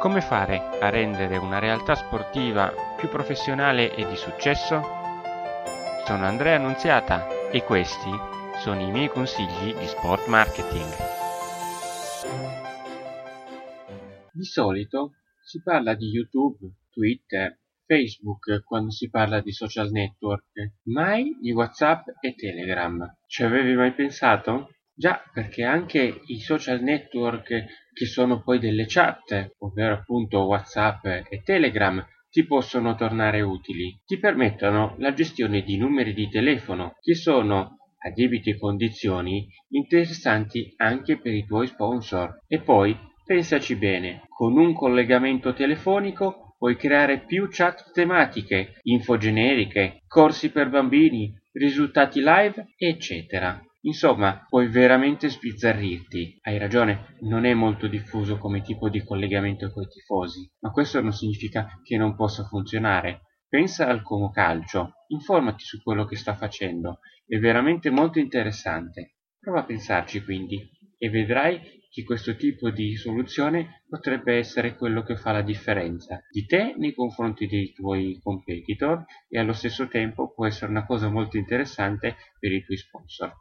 Come fare a rendere una realtà sportiva più professionale e di successo? Sono Andrea Annunziata e questi sono i miei consigli di sport marketing. Di solito si parla di YouTube, Twitter, Facebook quando si parla di social network, mai di WhatsApp e Telegram. Ci avevi mai pensato? Già, perché anche i social network che sono poi delle chat, ovvero appunto WhatsApp e Telegram, ti possono tornare utili. Ti permettono la gestione di numeri di telefono che sono a debite condizioni interessanti anche per i tuoi sponsor. E poi pensaci bene, con un collegamento telefonico puoi creare più chat tematiche, info generiche, corsi per bambini, risultati live, eccetera. Insomma, puoi veramente sbizzarrirti. Hai ragione, non è molto diffuso come tipo di collegamento coi tifosi, ma questo non significa che non possa funzionare. Pensa al Como Calcio, informati su quello che sta facendo, è veramente molto interessante. Prova a pensarci quindi e vedrai che questo tipo di soluzione potrebbe essere quello che fa la differenza di te nei confronti dei tuoi competitor e allo stesso tempo può essere una cosa molto interessante per i tuoi sponsor.